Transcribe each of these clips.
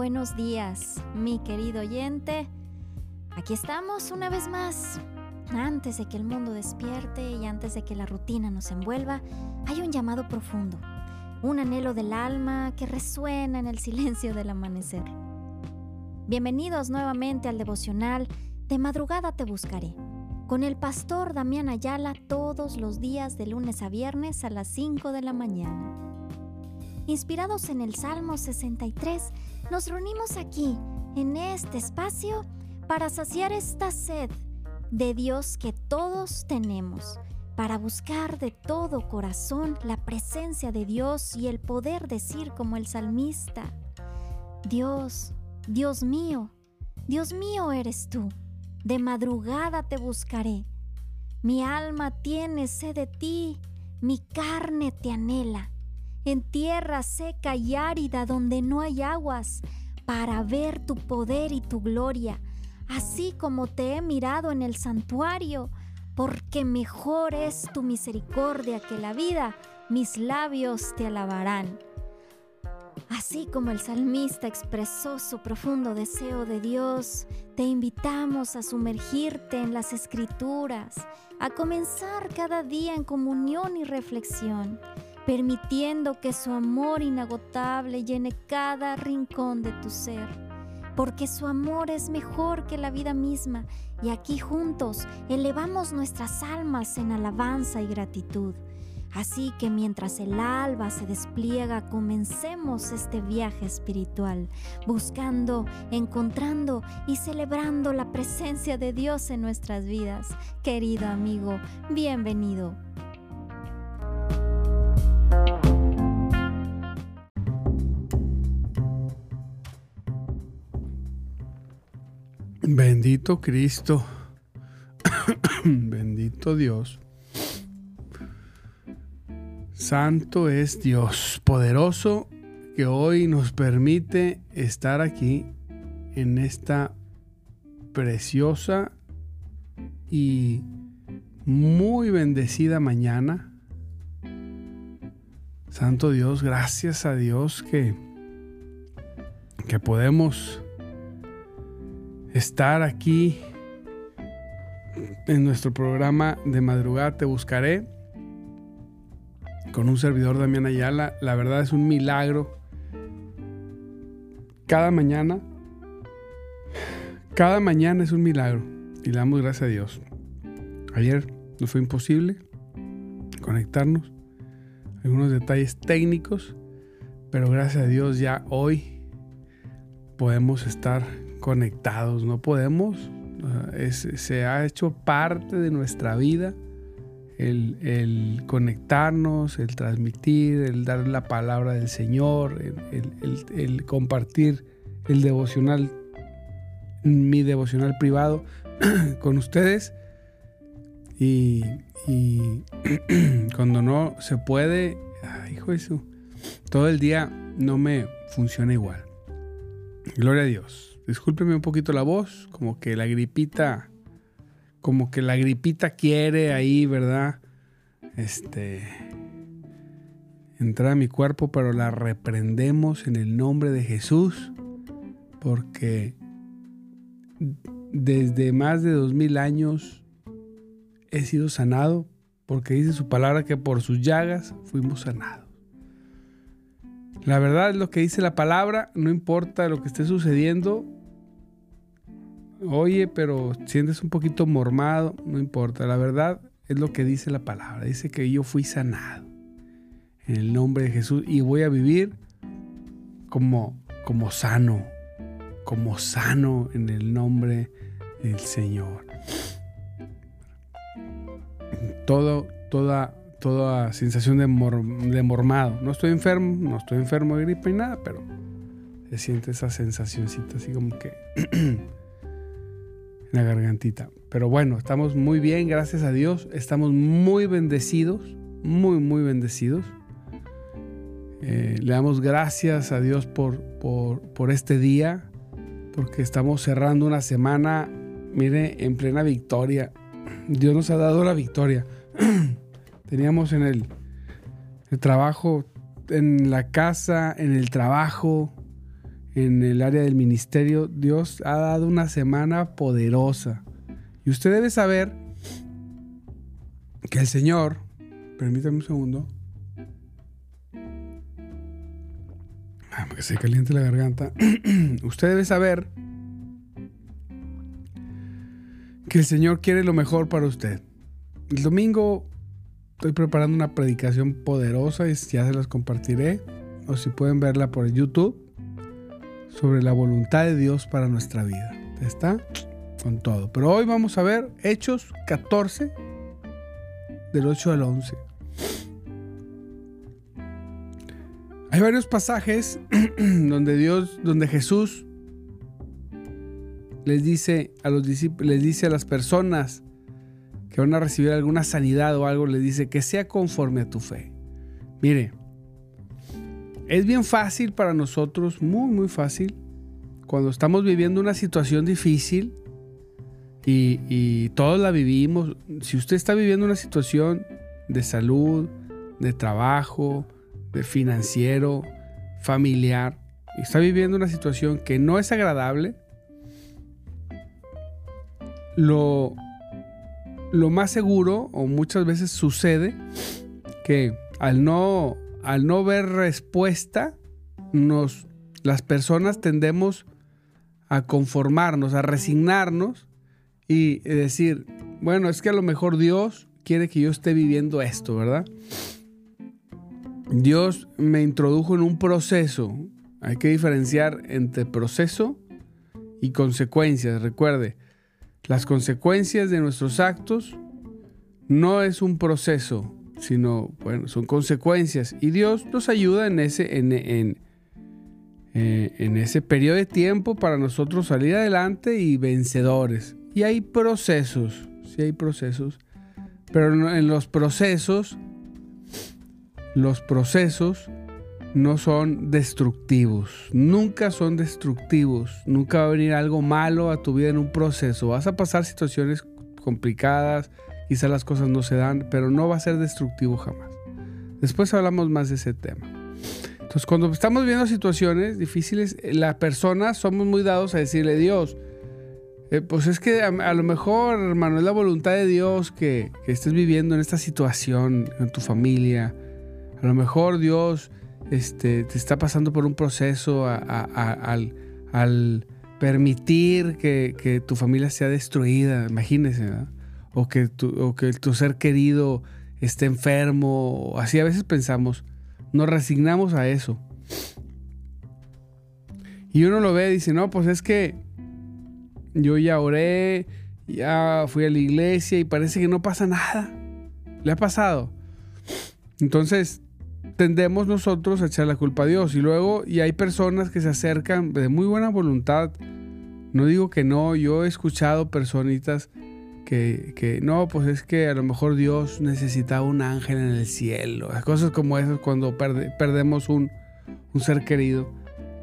buenos días, mi querido oyente. Aquí estamos una vez más. Antes de que el mundo despierte y antes de que la rutina nos envuelva, hay un llamado profundo, un anhelo del alma que resuena en el silencio del amanecer. Bienvenidos nuevamente al devocional De madrugada te buscaré, con el pastor Damián Ayala todos los días de lunes a viernes a las 5 de la mañana. Inspirados en el Salmo 63, nos reunimos aquí, en este espacio, para saciar esta sed de Dios que todos tenemos, para buscar de todo corazón la presencia de Dios y el poder decir como el salmista, Dios, Dios mío, Dios mío eres tú, de madrugada te buscaré, mi alma tiene sed de ti, mi carne te anhela en tierra seca y árida donde no hay aguas, para ver tu poder y tu gloria, así como te he mirado en el santuario, porque mejor es tu misericordia que la vida, mis labios te alabarán. Así como el salmista expresó su profundo deseo de Dios, te invitamos a sumergirte en las escrituras, a comenzar cada día en comunión y reflexión permitiendo que su amor inagotable llene cada rincón de tu ser, porque su amor es mejor que la vida misma y aquí juntos elevamos nuestras almas en alabanza y gratitud. Así que mientras el alba se despliega, comencemos este viaje espiritual, buscando, encontrando y celebrando la presencia de Dios en nuestras vidas. Querido amigo, bienvenido. Bendito Cristo, bendito Dios. Santo es Dios, poderoso, que hoy nos permite estar aquí en esta preciosa y muy bendecida mañana. Santo Dios, gracias a Dios que, que podemos estar aquí en nuestro programa de madrugada Te Buscaré con un servidor Damián Ayala. La verdad es un milagro. Cada mañana, cada mañana es un milagro y le damos gracias a Dios. Ayer no fue imposible conectarnos, algunos detalles técnicos, pero gracias a Dios ya hoy podemos estar conectados, no podemos. se ha hecho parte de nuestra vida el, conectarnos, el transmitir, el dar la palabra del Señor, el, compartir el devocional, mi devocional privado con ustedes. Y, cuando no se puede, hijo eso, todo el día no me funciona igual. Gloria a Dios. Discúlpeme un poquito la voz, como que la gripita, como que la gripita quiere ahí, ¿verdad? Este, entrar a mi cuerpo, pero la reprendemos en el nombre de Jesús, porque desde más de dos mil años he sido sanado, porque dice su palabra que por sus llagas fuimos sanados. La verdad es lo que dice la palabra, no importa lo que esté sucediendo, Oye, pero sientes un poquito mormado, no importa. La verdad es lo que dice la palabra. Dice que yo fui sanado en el nombre de Jesús y voy a vivir como, como sano, como sano en el nombre del Señor. Todo, toda, toda sensación de, de mormado. No estoy enfermo, no estoy enfermo de gripe ni nada, pero se siente esa sensacióncita así como que la gargantita. Pero bueno, estamos muy bien, gracias a Dios. Estamos muy bendecidos, muy, muy bendecidos. Eh, le damos gracias a Dios por, por, este día, porque estamos cerrando una semana, mire, en plena victoria. Dios nos ha dado la victoria. Teníamos en el, el trabajo, en la casa, en el trabajo, en el área del ministerio, Dios ha dado una semana poderosa. Y usted debe saber que el Señor, permítame un segundo, ah, que se caliente la garganta, usted debe saber que el Señor quiere lo mejor para usted. El domingo estoy preparando una predicación poderosa y ya se las compartiré, o si pueden verla por YouTube, sobre la voluntad de Dios para nuestra vida. ¿Está? Con todo. Pero hoy vamos a ver Hechos 14, del 8 al 11. Hay varios pasajes donde Dios, donde Jesús les dice a los les dice a las personas que van a recibir alguna sanidad o algo, les dice que sea conforme a tu fe. Mire, es bien fácil para nosotros, muy, muy fácil, cuando estamos viviendo una situación difícil y, todos la vivimos. Si usted está viviendo una situación de salud, de trabajo, de financiero, familiar, y está viviendo una situación que no es agradable, lo, lo más seguro, o muchas veces sucede, que al no, al no ver respuesta, nos, las personas tendemos a conformarnos, a resignarnos y decir, bueno, es que a lo mejor Dios quiere que yo esté viviendo esto, ¿verdad? Dios me introdujo en un proceso. Hay que diferenciar entre proceso y consecuencias. Recuerde, las consecuencias de nuestros actos no es un proceso, sino, bueno, son consecuencias. Y Dios nos ayuda en ese, en, en, eh, en ese periodo de tiempo para nosotros salir adelante y vencedores. Y hay procesos, sí hay procesos, pero en los procesos, los procesos no son destructivos. Nunca son destructivos. Nunca va a venir algo malo a tu vida en un proceso. Vas a pasar situaciones complicadas, quizás las cosas no se dan, pero no va a ser destructivo jamás. Después hablamos más de ese tema. Entonces, cuando estamos viendo situaciones difíciles, las personas somos muy dados a decirle, Dios, eh, pues es que a, lo mejor, hermano, es la voluntad de Dios que, que estés viviendo en esta situación, en tu familia. A lo mejor Dios este, te está pasando por un proceso al, permitir que, tu familia sea destruida, imagínese, o, que tu, que tu ser querido esté enfermo, así a veces pensamos, nos resignamos a eso. Y uno lo ve y dice, no, pues es que yo ya oré, ya fui a la iglesia y parece que no pasa nada. Le ha pasado. Entonces, tendemos nosotros a echar la culpa a Dios. Y luego, y hay personas que se acercan de muy buena voluntad. No digo que no, yo he escuchado personitas que, no, pues es que a lo mejor Dios necesitaba un ángel en el cielo. Cosas como esas cuando perdemos un, un ser querido.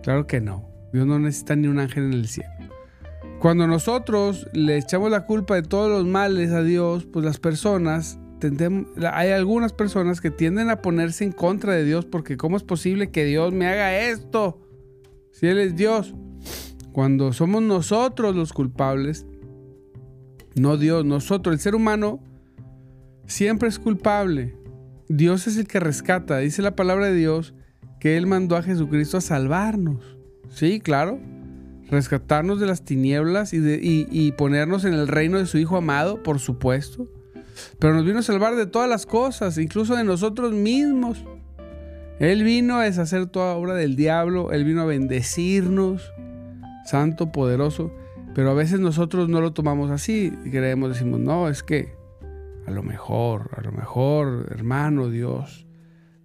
Claro que no. Dios no necesita ni un ángel en el cielo. Cuando nosotros le echamos la culpa de todos los males a Dios, pues las personas hay algunas personas que tienden a ponerse en contra de Dios porque ¿cómo es posible que Dios me haga esto? Si Él es Dios. Cuando somos nosotros los culpables, no Dios, nosotros, el ser humano, siempre es culpable. Dios es el que rescata. Dice la palabra de Dios que Él mandó a Jesucristo a salvarnos. Sí, claro. Rescatarnos de las tinieblas y, ponernos en el reino de su Hijo amado, por supuesto. Pero nos vino a salvar de todas las cosas, incluso de nosotros mismos. Él vino a deshacer toda obra del diablo, Él vino a bendecirnos, santo, poderoso. Pero a veces nosotros no lo tomamos así creemos, decimos, no, es que a lo mejor, a lo mejor, hermano Dios,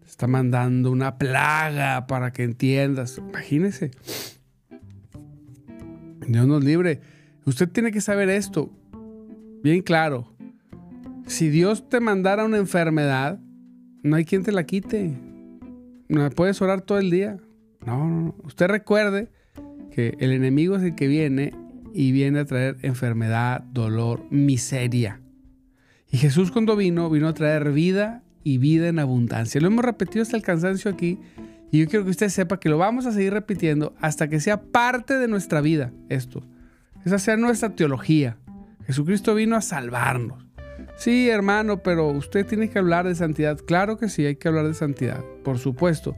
te está mandando una plaga para que entiendas. Imagínese. Dios nos libre. Usted tiene que saber esto, bien claro si Dios te mandara una enfermedad, no hay quien te la quite. No puedes orar todo el día. No, no, no. Usted recuerde que el enemigo es el que viene y viene a traer enfermedad, dolor, miseria. Y Jesús cuando vino, vino a traer vida y vida en abundancia. Lo hemos repetido hasta el cansancio aquí Y yo quiero que usted sepa que lo vamos a seguir repitiendo hasta que sea parte de nuestra vida esto. Esa sea nuestra teología. Jesucristo vino a salvarnos. Sí, hermano, pero usted tiene que hablar de santidad. Claro que sí, hay que hablar de santidad, por supuesto.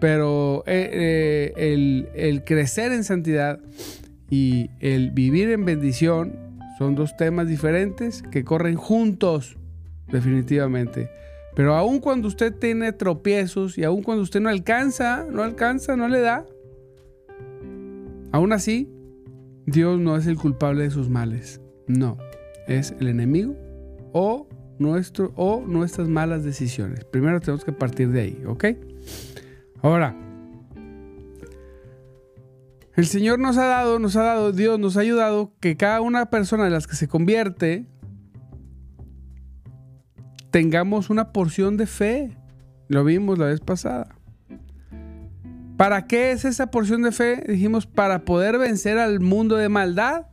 Pero eh, eh, el, el crecer en santidad y el vivir en bendición son dos temas diferentes que corren juntos, definitivamente. Pero aun cuando usted tiene tropiezos y aun cuando usted no alcanza, no alcanza, no le da, aún así, Dios no es el culpable de sus males. No, es el enemigo o, nuestro, o nuestras malas decisiones. Primero tenemos que partir de ahí, ¿ok? Ahora, el Señor nos ha dado, nos ha dado, Dios nos ha ayudado que cada una persona de las que se convierte tengamos una porción de fe. Lo vimos la vez pasada. ¿Para qué es esa porción de fe? Dijimos, para poder vencer al mundo de maldad.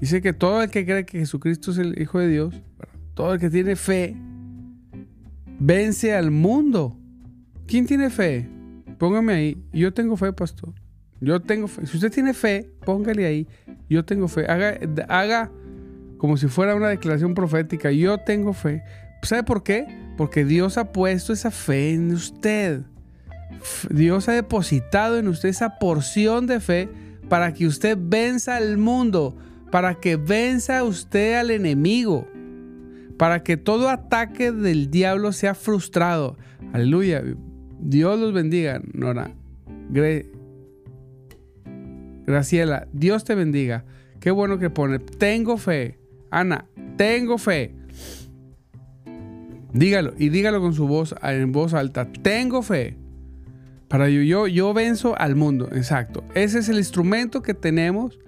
Dice que todo el que cree que Jesucristo es el Hijo de Dios, todo el que tiene fe, vence al mundo. ¿Quién tiene fe? Póngame ahí. Yo tengo fe, pastor. Yo tengo fe. Si usted tiene fe, póngale ahí. Yo tengo fe. Haga, haga como si fuera una declaración profética. Yo tengo fe. ¿Sabe por qué? Porque Dios ha puesto esa fe en usted. Dios ha depositado en usted esa porción de fe para que usted venza al mundo, para que venza usted al enemigo, para que todo ataque del diablo sea frustrado. Aleluya. Dios los bendiga, Nora. Graciela, Dios te bendiga. Qué bueno que pone. Tengo fe. Ana, tengo fe. Dígalo y dígalo con su voz en voz alta. Tengo fe. Para yo, yo, yo al mundo. Exacto. Ese es el instrumento que tenemos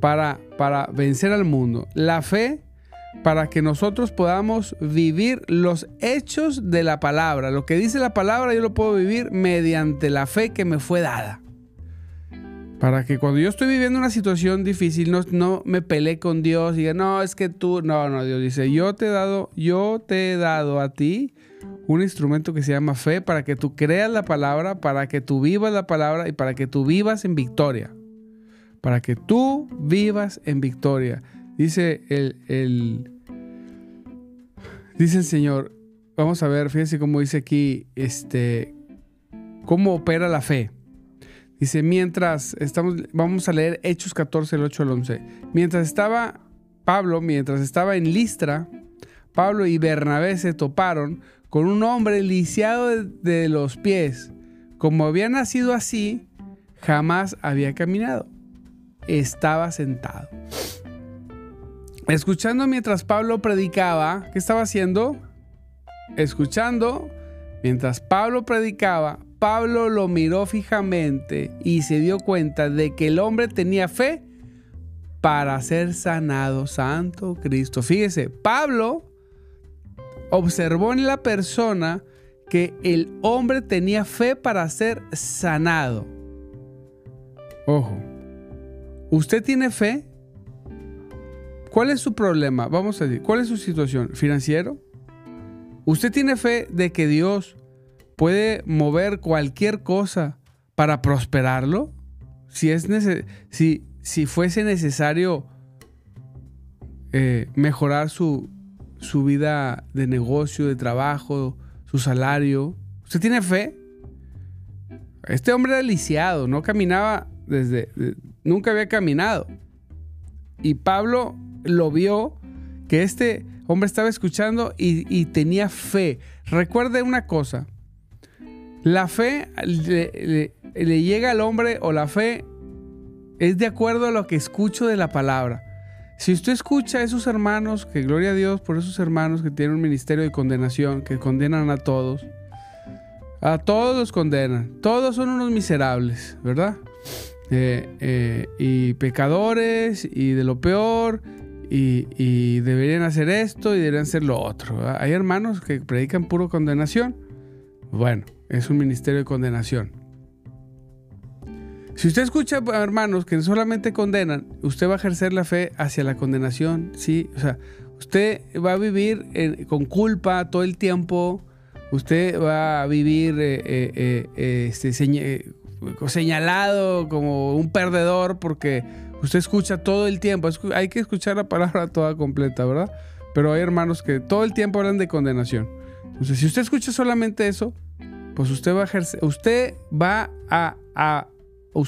para, para vencer al mundo. La fe para que nosotros podamos vivir los hechos de la palabra. Lo que dice la palabra yo lo puedo vivir mediante la fe que me fue dada. Para que cuando yo estoy viviendo una situación difícil no, no me peleé con Dios y diga, no, es que tú, no, no, Dios dice, yo te he dado, yo te dado a ti un instrumento que se llama fe para que tú creas la palabra, para que tú vivas la palabra y para que tú vivas en victoria. Para que tú vivas en victoria. Dice el, el dice el Señor, vamos a ver, fíjense cómo dice aquí, este, cómo opera la fe. Dice, mientras estamos, vamos a leer Hechos 14, el 8 al 11. Mientras estaba Pablo, mientras estaba en Listra, Pablo y Bernabé se toparon con un hombre lisiado de, los pies. Como había nacido así, jamás había caminado. Estaba sentado. Escuchando mientras Pablo predicaba, ¿qué estaba haciendo? Escuchando mientras Pablo predicaba, Pablo lo miró fijamente y se dio cuenta de que el hombre tenía fe para ser sanado. Santo Cristo. Fíjese, Pablo observó en la persona que el hombre tenía fe para ser sanado. Ojo, ¿usted tiene fe? ¿Cuál es su problema? Vamos a decir, ¿cuál es su situación? ¿Financiero? ¿Usted tiene fe de que Dios puede mover cualquier cosa para prosperarlo. Si, es si, si fuese necesario eh, mejorar su, su vida de negocio, de trabajo, su salario. ¿Usted tiene fe? Este hombre era lisiado, no caminaba desde... nunca había caminado. Y Pablo lo vio que este hombre estaba escuchando y tenía fe. Recuerde una cosa, la fe le, llega al hombre o la fe es de acuerdo a lo que escucho de la palabra. Si usted escucha a esos hermanos, que gloria a Dios por esos hermanos que tienen un ministerio de condenación, que condenan a todos, a todos los condenan, todos son unos miserables, ¿verdad? Eh, eh, y pecadores y de lo peor y, y, deberían hacer esto y deberían hacer lo otro. Hay hermanos que predican puro condenación. Bueno, es un ministerio de condenación. Si usted escucha, hermanos, que solamente condenan, usted va a ejercer la fe hacia la condenación, ¿sí? O sea, usted va a vivir con culpa todo el tiempo, usted va a vivir eh, eh, eh, este, señalado como un perdedor porque usted escucha todo el tiempo. Hay que escuchar la palabra toda completa, ¿verdad? Pero hay hermanos que todo el tiempo hablan de condenación. Entonces, si usted escucha solamente eso, pues usted va a ejercer, usted va a,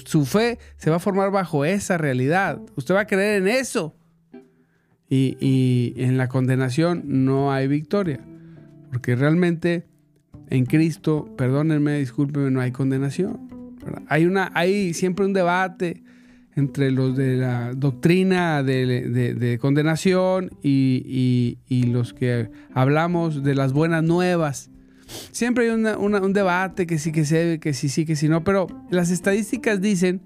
su fe se va a formar bajo esa realidad. Usted va a creer en eso. Y, en la condenación no hay victoria. Porque realmente en Cristo, perdónenme, discúlpenme, no hay condenación. Hay, una, hay siempre un debate entre los de la doctrina de, condenación y, los que hablamos de las buenas nuevas. Siempre hay un debate que sí que se que sí, sí, que sí no, pero las estadísticas dicen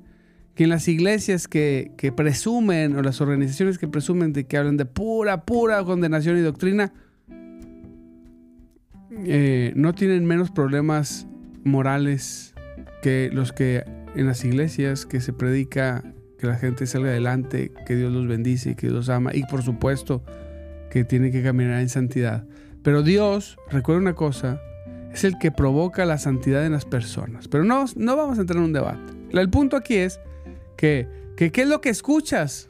que en las iglesias que, presumen o las organizaciones que presumen de que hablan de pura, pura condenación y doctrina, eh, no tienen menos problemas morales que los que en las iglesias que se predica que la gente salga adelante, que Dios los bendice que Dios los ama y por supuesto que tiene que caminar en santidad. Pero Dios, recuerda una cosa, es el que provoca la santidad en las personas. Pero no, no vamos a entrar en un debate. El punto aquí es que, ¿qué es lo que escuchas?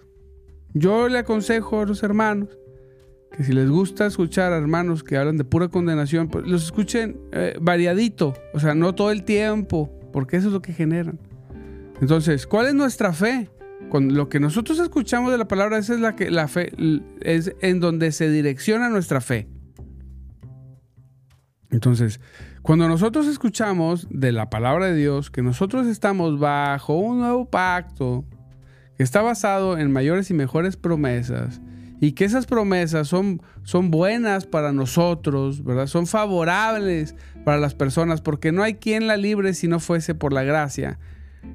Yo le aconsejo a los hermanos que si les gusta escuchar a hermanos que hablan de pura condenación, pues los escuchen eh, variadito, o sea, no todo el tiempo, porque eso es lo que generan. Entonces, ¿cuál es nuestra fe? Con lo que nosotros escuchamos de la palabra, esa es la que la fe es en donde se direcciona nuestra fe. Entonces, cuando nosotros escuchamos de la palabra de Dios que nosotros estamos bajo un nuevo pacto que está basado en mayores y mejores promesas y que esas promesas son, son buenas para nosotros, ¿verdad? Son favorables para las personas porque no hay quien la libre si no fuese por la gracia.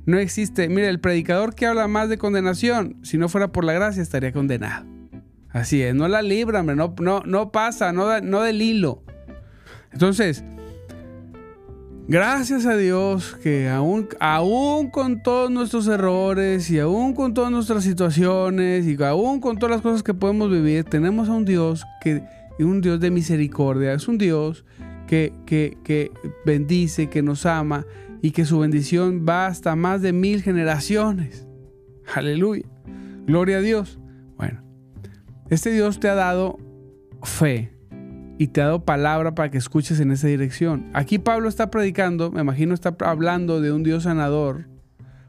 No existe, mire, el predicador que habla más de condenación, si no fuera por la gracia estaría condenado. Así es, no la libra, no, no, no pasa, no, no del hilo. Entonces, gracias a Dios que aún, aún con todos nuestros errores y aún con todas nuestras situaciones y aún con todas las cosas que podemos vivir, tenemos a un Dios que un Dios de misericordia, es un Dios que, que, que bendice, que nos ama y que su bendición va hasta más de mil generaciones. Aleluya. Gloria a Dios. Bueno, este Dios te ha dado fe, y te ha dado palabra para que escuches en esa dirección. Aquí Pablo está predicando, me imagino está hablando de un Dios sanador,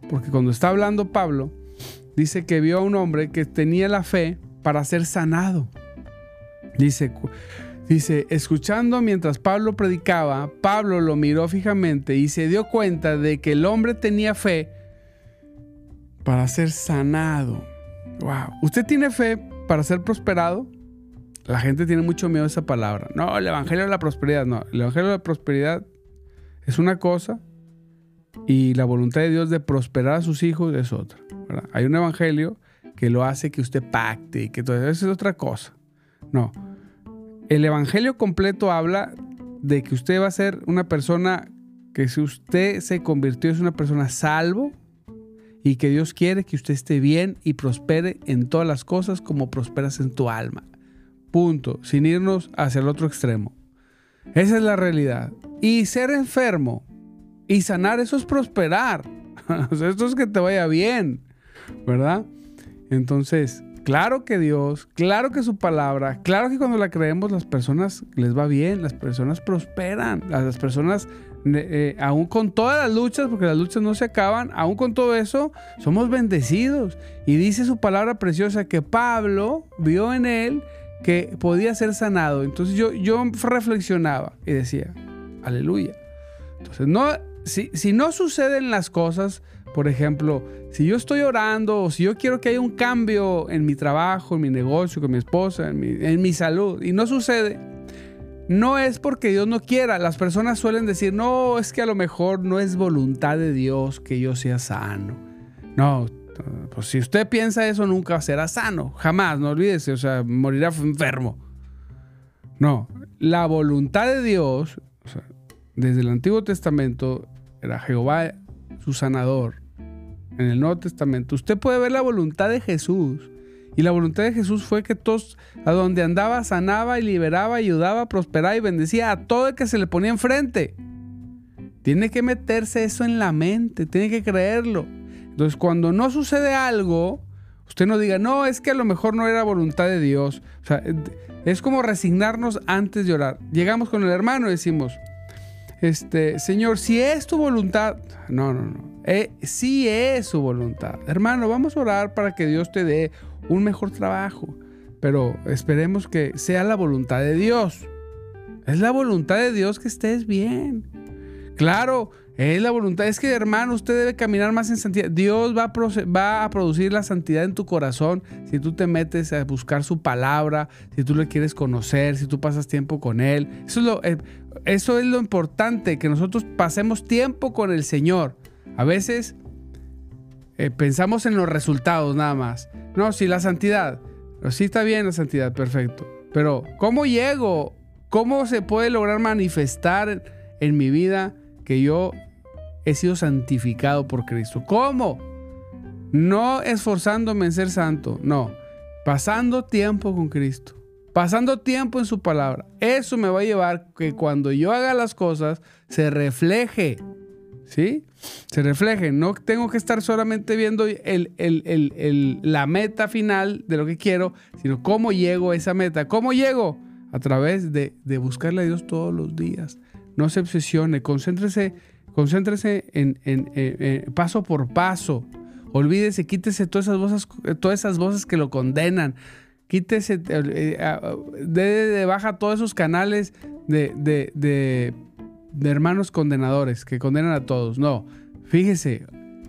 porque cuando está hablando Pablo, dice que vio a un hombre que tenía la fe para ser sanado. Dice, dice, escuchando mientras Pablo predicaba, Pablo lo miró fijamente y se dio cuenta de que el hombre tenía fe para ser sanado. Wow. ¿Usted tiene fe para ser prosperado? La gente tiene mucho miedo a esa palabra. No, el Evangelio de la Prosperidad, no. El Evangelio de la Prosperidad es una cosa y la voluntad de Dios de prosperar a sus hijos es otra. Hay un Evangelio que lo hace que usted pacte y que todo eso es otra cosa. No. El Evangelio completo habla de que usted va a ser una persona que si usted se convirtió es una persona salvo y que Dios quiere que usted esté bien y prospere en todas las cosas como prosperas en tu alma. Punto. Sin irnos hacia el otro extremo. Esa es la realidad. Y ser enfermo y sanar, eso es prosperar. esto es que te vaya bien. ¿Verdad? Entonces, claro que Dios, claro que su palabra, claro que cuando la creemos las personas les va bien, las personas prosperan, las personas, eh, aún con todas las luchas, porque las luchas no se acaban, aún con todo eso, somos bendecidos. Y dice su palabra preciosa que Pablo vio en él que podía ser sanado. Entonces yo, yo reflexionaba y decía, aleluya. Entonces, no, si, si no suceden las cosas, por ejemplo, si yo estoy orando o si yo quiero que haya un cambio en mi trabajo, en mi negocio, con mi esposa, en mi, en mi salud, y no sucede, no es porque Dios no quiera. Las personas suelen decir, no, es que a lo mejor no es voluntad de Dios que yo sea sano. No, pues si usted piensa eso, nunca será sano. Jamás, no olvídese, o sea, morirá enfermo. No, la voluntad de Dios, desde el Antiguo Testamento, era Jehová su sanador. En el Nuevo Testamento, usted puede ver la voluntad de Jesús Y la voluntad de Jesús fue que todos, a donde andaba, sanaba y liberaba, ayudaba, prosperaba y bendecía a todo el que se le ponía enfrente. Tiene que meterse eso en la mente, tiene que creerlo. Entonces, cuando no sucede algo, usted no diga, no, es que a lo mejor no era voluntad de Dios. O sea, es como resignarnos antes de orar. Llegamos con el hermano y decimos, este, Señor, si es tu voluntad, no, no, no, eh, si es su voluntad. Hermano, vamos a orar para que Dios te dé un mejor trabajo, pero esperemos que sea la voluntad de Dios. Es la voluntad de Dios que estés bien. Claro, es la voluntad. Es que, hermano, usted debe caminar más en santidad. Dios va a, producir la santidad en tu corazón si tú te metes a buscar su palabra, si tú le quieres conocer, si tú pasas tiempo con Él. Eso es lo, eh, importante, que nosotros pasemos tiempo con el Señor. A veces eh, pensamos en los resultados nada más. No, sí, la santidad. Sí está bien la santidad, perfecto. Pero, ¿cómo llego? ¿Cómo se puede lograr manifestar en mi vida que yo he sido santificado por Cristo. ¿Cómo? No esforzándome en ser santo, no. Pasando tiempo con Cristo. Pasando tiempo en su palabra. Eso me va a llevar que cuando yo haga las cosas se refleje. ¿Sí? Se refleje. No tengo que estar solamente viendo la meta final de lo que quiero, sino cómo llego a esa meta. ¿Cómo llego? A través de, de buscarle a Dios todos los días no se obsesione, concéntrese, concéntrese en, paso por paso. Olvídese, quítese todas esas voces, todas esas voces que lo condenan. Quítese, eh, de, de, baja todos esos canales de, de, hermanos condenadores que condenan a todos. No, fíjese,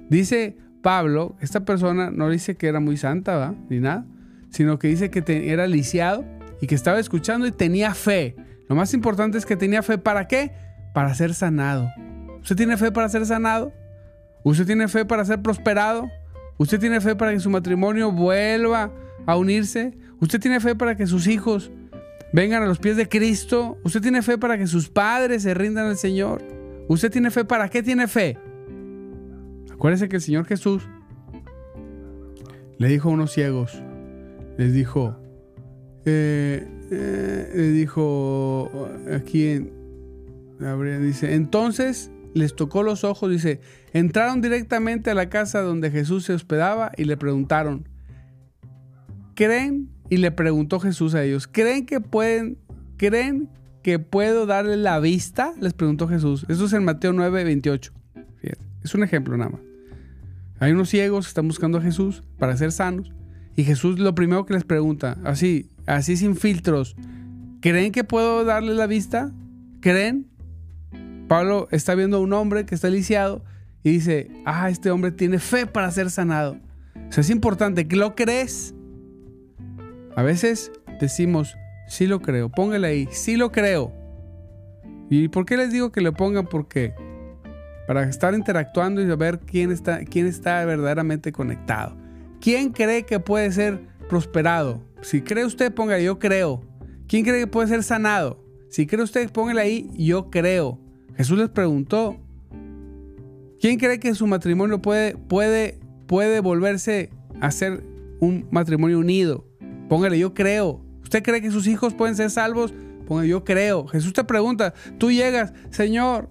dice Pablo, esta persona no dice que era muy santa, ¿va? Ni nada, sino que dice que era lisiado y que estaba escuchando y tenía fe. Lo más importante es que tenía fe para qué? Para ser sanado. ¿Usted tiene fe para ser sanado? ¿Usted tiene fe para ser prosperado? ¿Usted tiene fe para que su matrimonio vuelva a unirse? ¿Usted tiene fe para que sus hijos vengan a los pies de Cristo? ¿Usted tiene fe para que sus padres se rindan al Señor? ¿Usted tiene fe para qué tiene fe? Acuérdese que el Señor Jesús le dijo a unos ciegos, les dijo, eh, eh, le dijo aquí en dice, entonces les tocó los ojos, dice, entraron directamente a la casa donde Jesús se hospedaba y le preguntaron, ¿creen? Y le preguntó Jesús a ellos, ¿creen que pueden, creen que puedo darle la vista? Les preguntó Jesús. Eso es en Mateo 9, 28. es un ejemplo nada más. Hay unos ciegos que están buscando a Jesús para ser sanos. Y Jesús lo primero que les pregunta, así, así sin filtros, ¿creen que puedo darle la vista? ¿Creen? Pablo está viendo a un hombre que está lisiado y dice, ah, este hombre tiene fe para ser sanado. O sea, es importante que lo crees. A veces decimos, sí lo creo, póngale ahí, sí lo creo. ¿Y por qué les digo que le pongan? Porque para estar interactuando y saber quién está, quién está verdaderamente conectado. ¿Quién cree que puede ser prosperado? Si cree usted, ponga yo creo. ¿Quién cree que puede ser sanado? Si cree usted, póngale ahí yo creo. Jesús les preguntó. ¿Quién cree que su matrimonio puede, puede, puede volverse a ser un matrimonio unido? Póngale yo creo. ¿Usted cree que sus hijos pueden ser salvos? Póngale yo creo. Jesús te pregunta, tú llegas, Señor,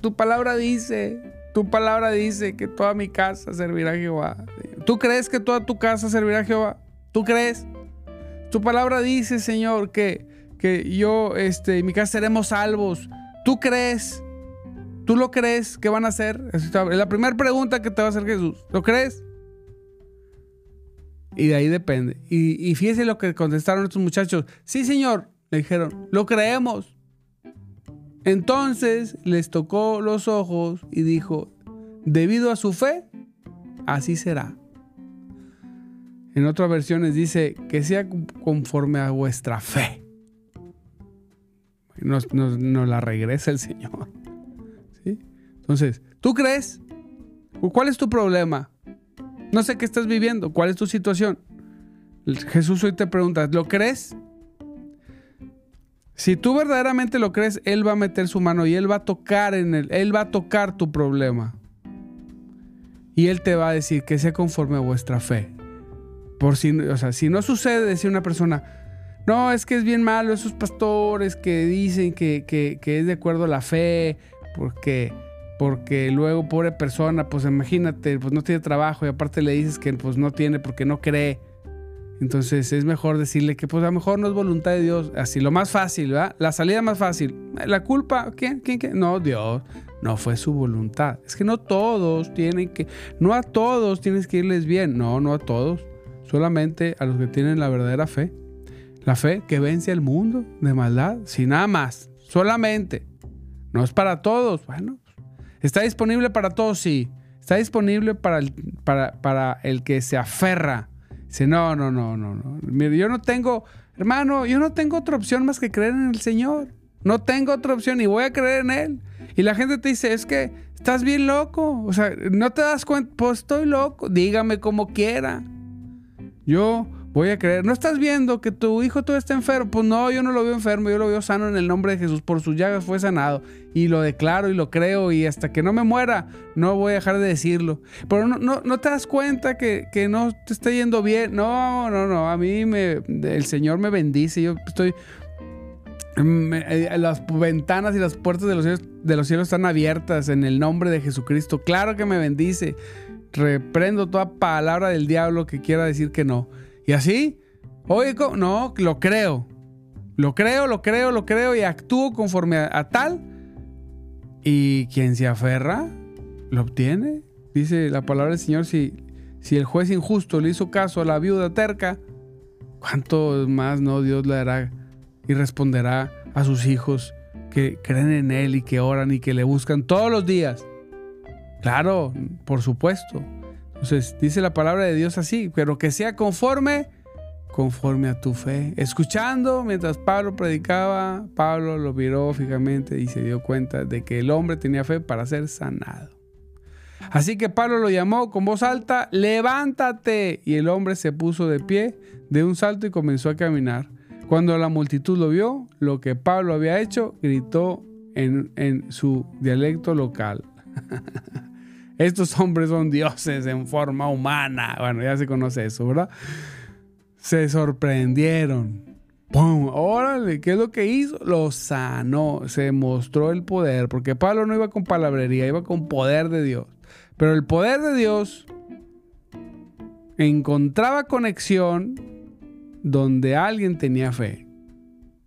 tu palabra dice, tu palabra dice que toda mi casa servirá a Jehová. ¿Tú crees que toda tu casa servirá a Jehová? ¿Tú crees? Tu palabra dice, Señor, que, que yo, este, mi casa seremos salvos. ¿Tú crees? ¿Tú lo crees que van a hacer? Es la primera pregunta que te va a hacer Jesús. ¿Lo crees? Y de ahí depende. Y, y fíjese lo que contestaron estos muchachos. Sí, Señor. Le dijeron, lo creemos. Entonces les tocó los ojos y dijo, debido a su fe, así será. En otras versiones dice que sea conforme a vuestra fe. Nos, la regresa el Señor. Entonces, ¿tú crees? ¿Cuál es tu problema? No sé qué estás viviendo. ¿Cuál es tu situación? Jesús hoy te pregunta, ¿lo crees? Si tú verdaderamente lo crees, Él va a meter su mano y Él va a tocar en él, Él va a tocar tu problema. Y Él te va a decir que sea conforme a vuestra fe. por si, o sea, si no sucede, decir una persona, no, es que es bien malo esos pastores que dicen que, que, es de acuerdo a la fe, porque, porque luego pobre persona, pues imagínate, pues no tiene trabajo y aparte le dices que pues no tiene porque no cree. Entonces es mejor decirle que pues a lo mejor no es voluntad de Dios. Así, lo más fácil, ¿verdad? La salida más fácil. La culpa, ¿quién? ¿Quién? quién? No, Dios. No fue su voluntad. Es que no todos tienen que, no a todos tienes que irles bien. No, no a todos. Solamente a los que tienen la verdadera fe. La fe que vence al mundo de maldad. Sin nada más. Solamente. No es para todos. Bueno, está disponible para todos, sí. Está disponible para el, para, para el que se aferra Dice, no, no, no, no, no. Mire, yo no tengo, hermano, yo no tengo otra opción más que creer en el Señor. No tengo otra opción y voy a creer en Él. Y la gente te dice, es que estás bien loco. O sea, no te das cuenta, pues estoy loco. Dígame como quiera. Yo voy a creer. ¿No estás viendo que tu hijo todo está enfermo? Pues no, yo no lo veo enfermo, yo lo veo sano en el nombre de Jesús. Por sus llagas fue sanado. Y lo declaro y lo creo y hasta que no me muera, no voy a dejar de decirlo. Pero no, no, te das cuenta que, no te está yendo bien. No, no, no. A mí me, el Señor me bendice. Yo estoy... Eh, las ventanas y las puertas de los, de los cielos están abiertas en el nombre de Jesucristo. Claro que me bendice. Reprendo toda palabra del diablo que quiera decir que no. Y así, oye, no, lo creo. Lo creo, lo creo, lo creo y actúo conforme a, tal. Y quien se aferra, lo obtiene. Dice la palabra del Señor, si, si el juez injusto le hizo caso a la viuda terca, ¿cuánto más no Dios le dará y responderá a sus hijos que creen en Él y que oran y que le buscan todos los días? Claro, por supuesto. Entonces dice la palabra de Dios así, pero que sea conforme, conforme a tu fe. Escuchando mientras Pablo predicaba, Pablo lo miró fijamente y se dio cuenta de que el hombre tenía fe para ser sanado. Así que Pablo lo llamó con voz alta, levántate. Y el hombre se puso de pie de un salto y comenzó a caminar. Cuando la multitud lo vio, lo que Pablo había hecho, gritó en, en su dialecto local. Estos hombres son dioses en forma humana. Bueno, ya se conoce eso, ¿verdad? Se sorprendieron. ¡Pum! Órale, ¿qué es lo que hizo? Lo sanó, se mostró el poder, porque Pablo no iba con palabrería, iba con poder de Dios. Pero el poder de Dios encontraba conexión donde alguien tenía fe.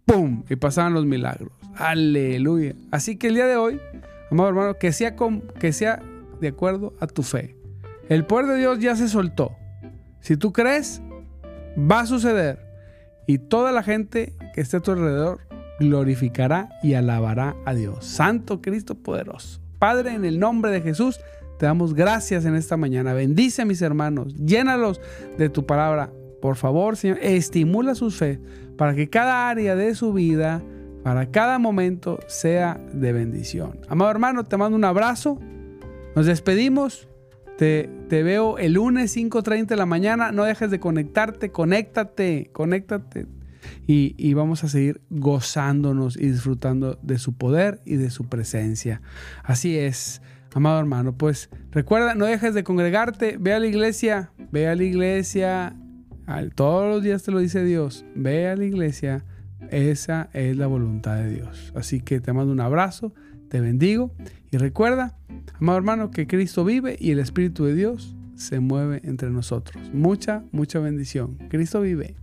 ¡Pum! Y pasaban los milagros. Aleluya. Así que el día de hoy, amado hermano, que sea, con, que sea de acuerdo a tu fe. El poder de Dios ya se soltó. Si tú crees, va a suceder. Y toda la gente que esté a tu alrededor glorificará y alabará a Dios. Santo Cristo poderoso. Padre, en el nombre de Jesús, te damos gracias en esta mañana. Bendice a mis hermanos. Llénalos de tu palabra. Por favor, Señor, estimula su fe para que cada área de su vida, para cada momento, sea de bendición. Amado hermano, te mando un abrazo. Nos despedimos. Te, veo el lunes 5.30 de la mañana. No dejes de conectarte. Conéctate. Conéctate. Y, y, vamos a seguir gozándonos y disfrutando de su poder y de su presencia. Así es, amado hermano. Pues recuerda, no dejes de congregarte. Ve a la iglesia. Ve a la iglesia. Todos los días te lo dice Dios. Ve a la iglesia. Esa es la voluntad de Dios. Así que te mando un abrazo. Te bendigo y recuerda, amado hermano, que Cristo vive y el Espíritu de Dios se mueve entre nosotros. Mucha, mucha bendición. Cristo vive.